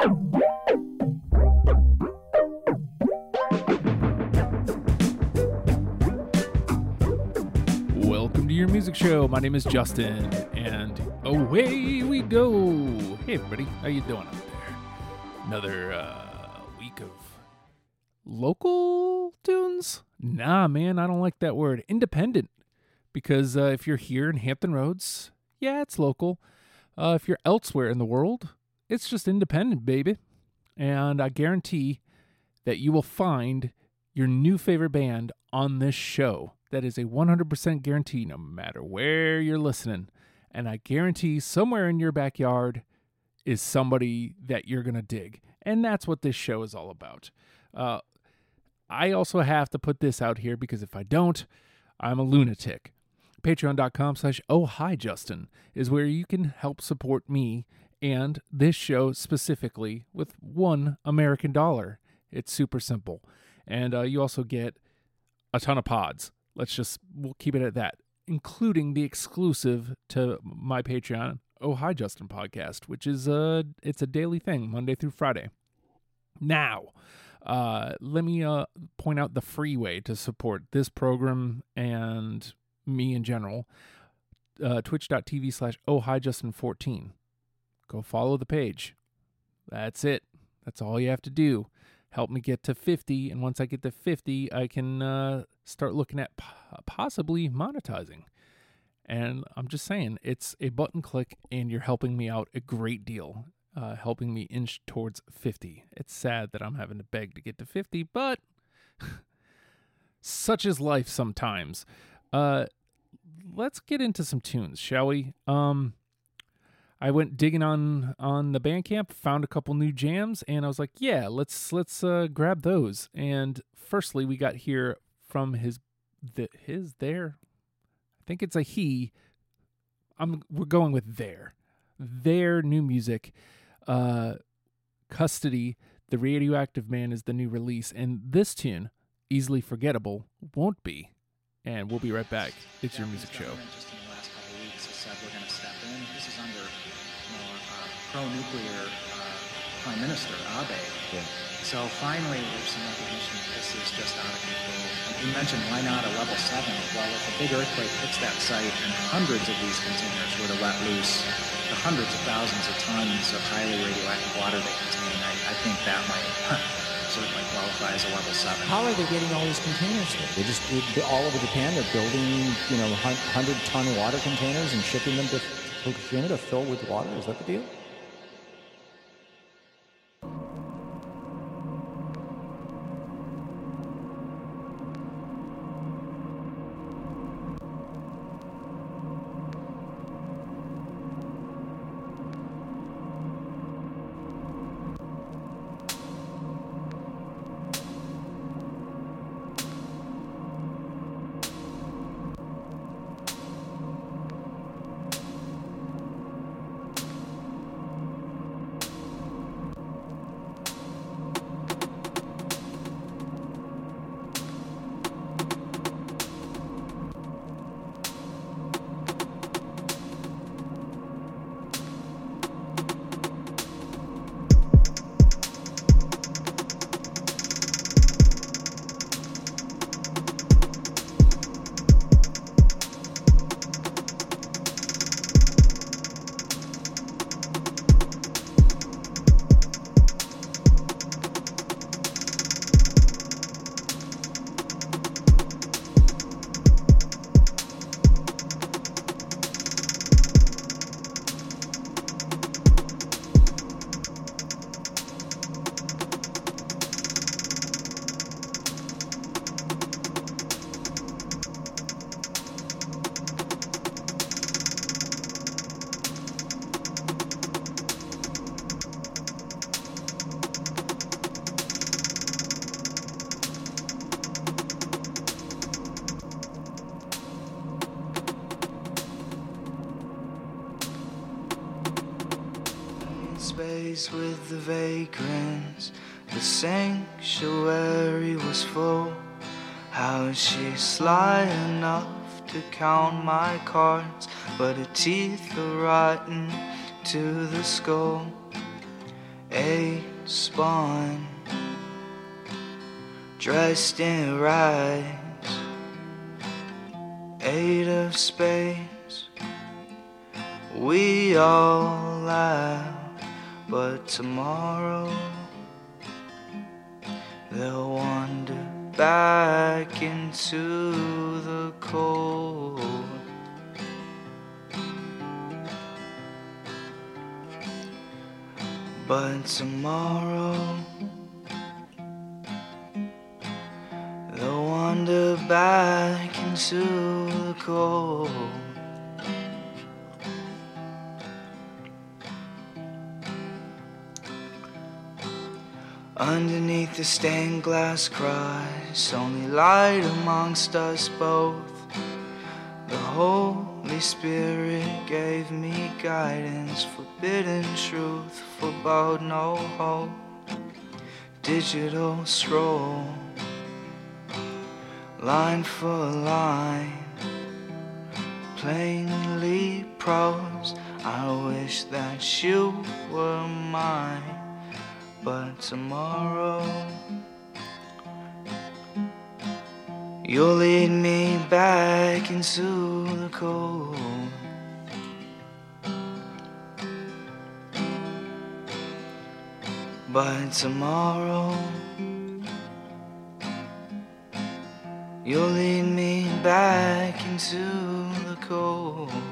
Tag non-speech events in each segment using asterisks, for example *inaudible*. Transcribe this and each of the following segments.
Welcome to your music show. My name is Justin, and away we go. Hey, everybody, how you doing out there? Another uh, week of local tunes? Nah, man, I don't like that word. Independent, because uh, if you're here in Hampton Roads, yeah, it's local. Uh, if you're elsewhere in the world, it's just independent, baby. And I guarantee that you will find your new favorite band on this show. That is a 100% guarantee, no matter where you're listening. And I guarantee somewhere in your backyard is somebody that you're going to dig. And that's what this show is all about. Uh, I also have to put this out here because if I don't, I'm a lunatic. Patreon.com slash oh hi Justin is where you can help support me and this show specifically with one American dollar. It's super simple. And uh, you also get a ton of pods. Let's just we'll keep it at that, including the exclusive to my Patreon Oh Hi Justin podcast, which is a it's a daily thing, Monday through Friday. Now, uh, let me uh, point out the free way to support this program and me in general. Uh, Twitch.tv slash Oh Hi Justin 14. Go follow the page. That's it. That's all you have to do. Help me get to 50 and once i get to 50 i can uh, start looking at p- possibly monetizing. And i'm just saying it's a button click and you're helping me out a great deal uh, helping me inch towards 50 it's sad that i'm having to beg to get to 50 but *laughs* such is life sometimes. Uh, let's get into some tunes shall we? Um I went digging on on the Bandcamp, found a couple new jams, and I was like, yeah, let's let's uh, grab those. And firstly, we got here from his the his there, I think it's a he. I'm we're going with their their new music, uh, Kustody. The radioactive man is the new release, and this tune, easily forgettable, won't be. And we'll be right back. It's your music show. Pro-nuclear uh, prime minister Abe. Yeah. So finally, there's some recognition that this is just out of control. And you mentioned why not a level seven? Well, if a big earthquake hits that site and hundreds of these containers were to let loose the hundreds of thousands of tons of highly radioactive water they contain, I, I think that might *laughs* certainly qualify as a level seven. How are they getting all these containers? Though? They just it, all over Japan. They're building, you know, hundred ton water containers and shipping them to Fukushima to fill with water. Is that the deal? With the vagrants. The sanctuary was full. How is she sly enough to count my cards? But her teeth are rotten to the skull. A spun, dressed in rags, eight of spades. We all laugh, but tomorrow they'll wander back into the cold. But tomorrow they'll wander back into the cold. Underneath the stained glass Christ, only light amongst us both. The Holy Spirit gave me guidance, forbidden truth, forebode no hope. Digital scroll, line for line, plainly prose. I wish that you were mine, but tomorrow. You'll lead me back into the cold. But tomorrow, you'll lead me back into the cold.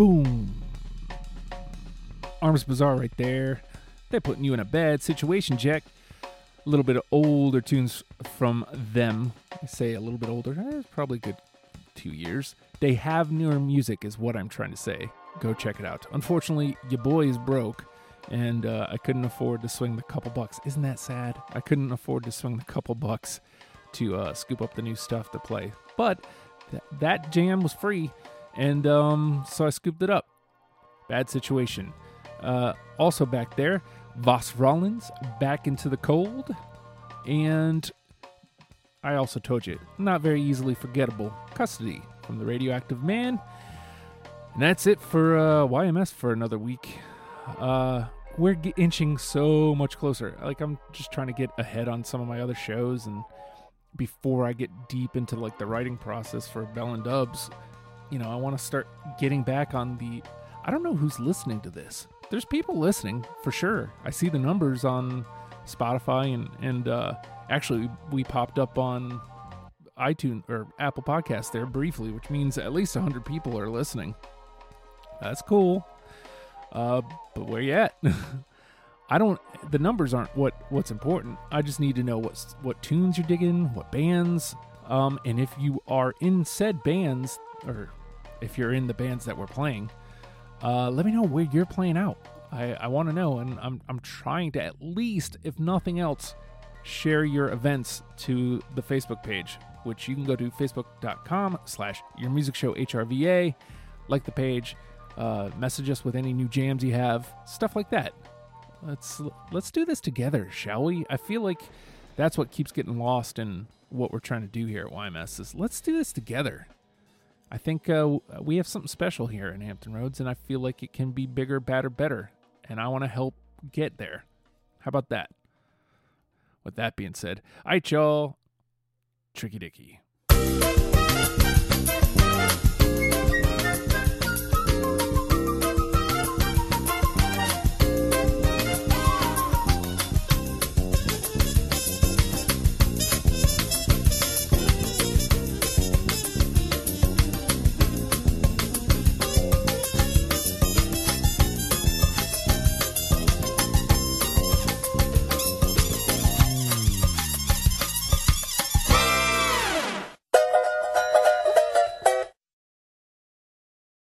Boom. Arms Bizarre right there. They're putting you in a bad situation, Jack. A little bit of older tunes from them. I say a little bit older. Eh, probably good two years. They have newer music, is what I'm trying to say. Go check it out. Unfortunately, your boy is broke, and uh, I couldn't afford to swing the couple bucks. Isn't that sad? I couldn't afford to swing the couple bucks to uh, scoop up the new stuff to play. But That, that jam was free, and um, so I scooped it up. Bad situation. Uh, also back there, Voss Rollins back into the cold, and I also told you, not very easily forgettable Kustody from the radioactive man. And that's it for uh, YMS for another week. Uh, we're ge- inching so much closer. Like I'm just trying to get ahead on some of my other shows, and before I get deep into like the writing process for Bell and Dubs, you know, I want to start getting back on the. I don't know who's listening to this. There's people listening for sure. I see the numbers on Spotify and and uh, actually we popped up on iTunes or Apple Podcasts there briefly, which means at least 100 people are listening. That's cool. Uh, but where you at? *laughs* I don't. The numbers aren't what what's important. I just need to know what what tunes you're digging, what bands, um, and if you are in said bands, or if you're in the bands that we're playing, uh, let me know where you're playing out. I, I want to know, and I'm I'm trying to at least, if nothing else, share your events to the Facebook page, which you can go to facebook.com slash your music show HRVA, like the page, uh, message us with any new jams you have, stuff like that. Let's let's do this together, shall we? I feel like that's what keeps getting lost in what we're trying to do here at YMS is let's do this together. I think uh, we have something special here in Hampton Roads, and I feel like it can be bigger, badder, better. And I want to help get there. How about that? With that being said, right, y'all. Tricky Dicky.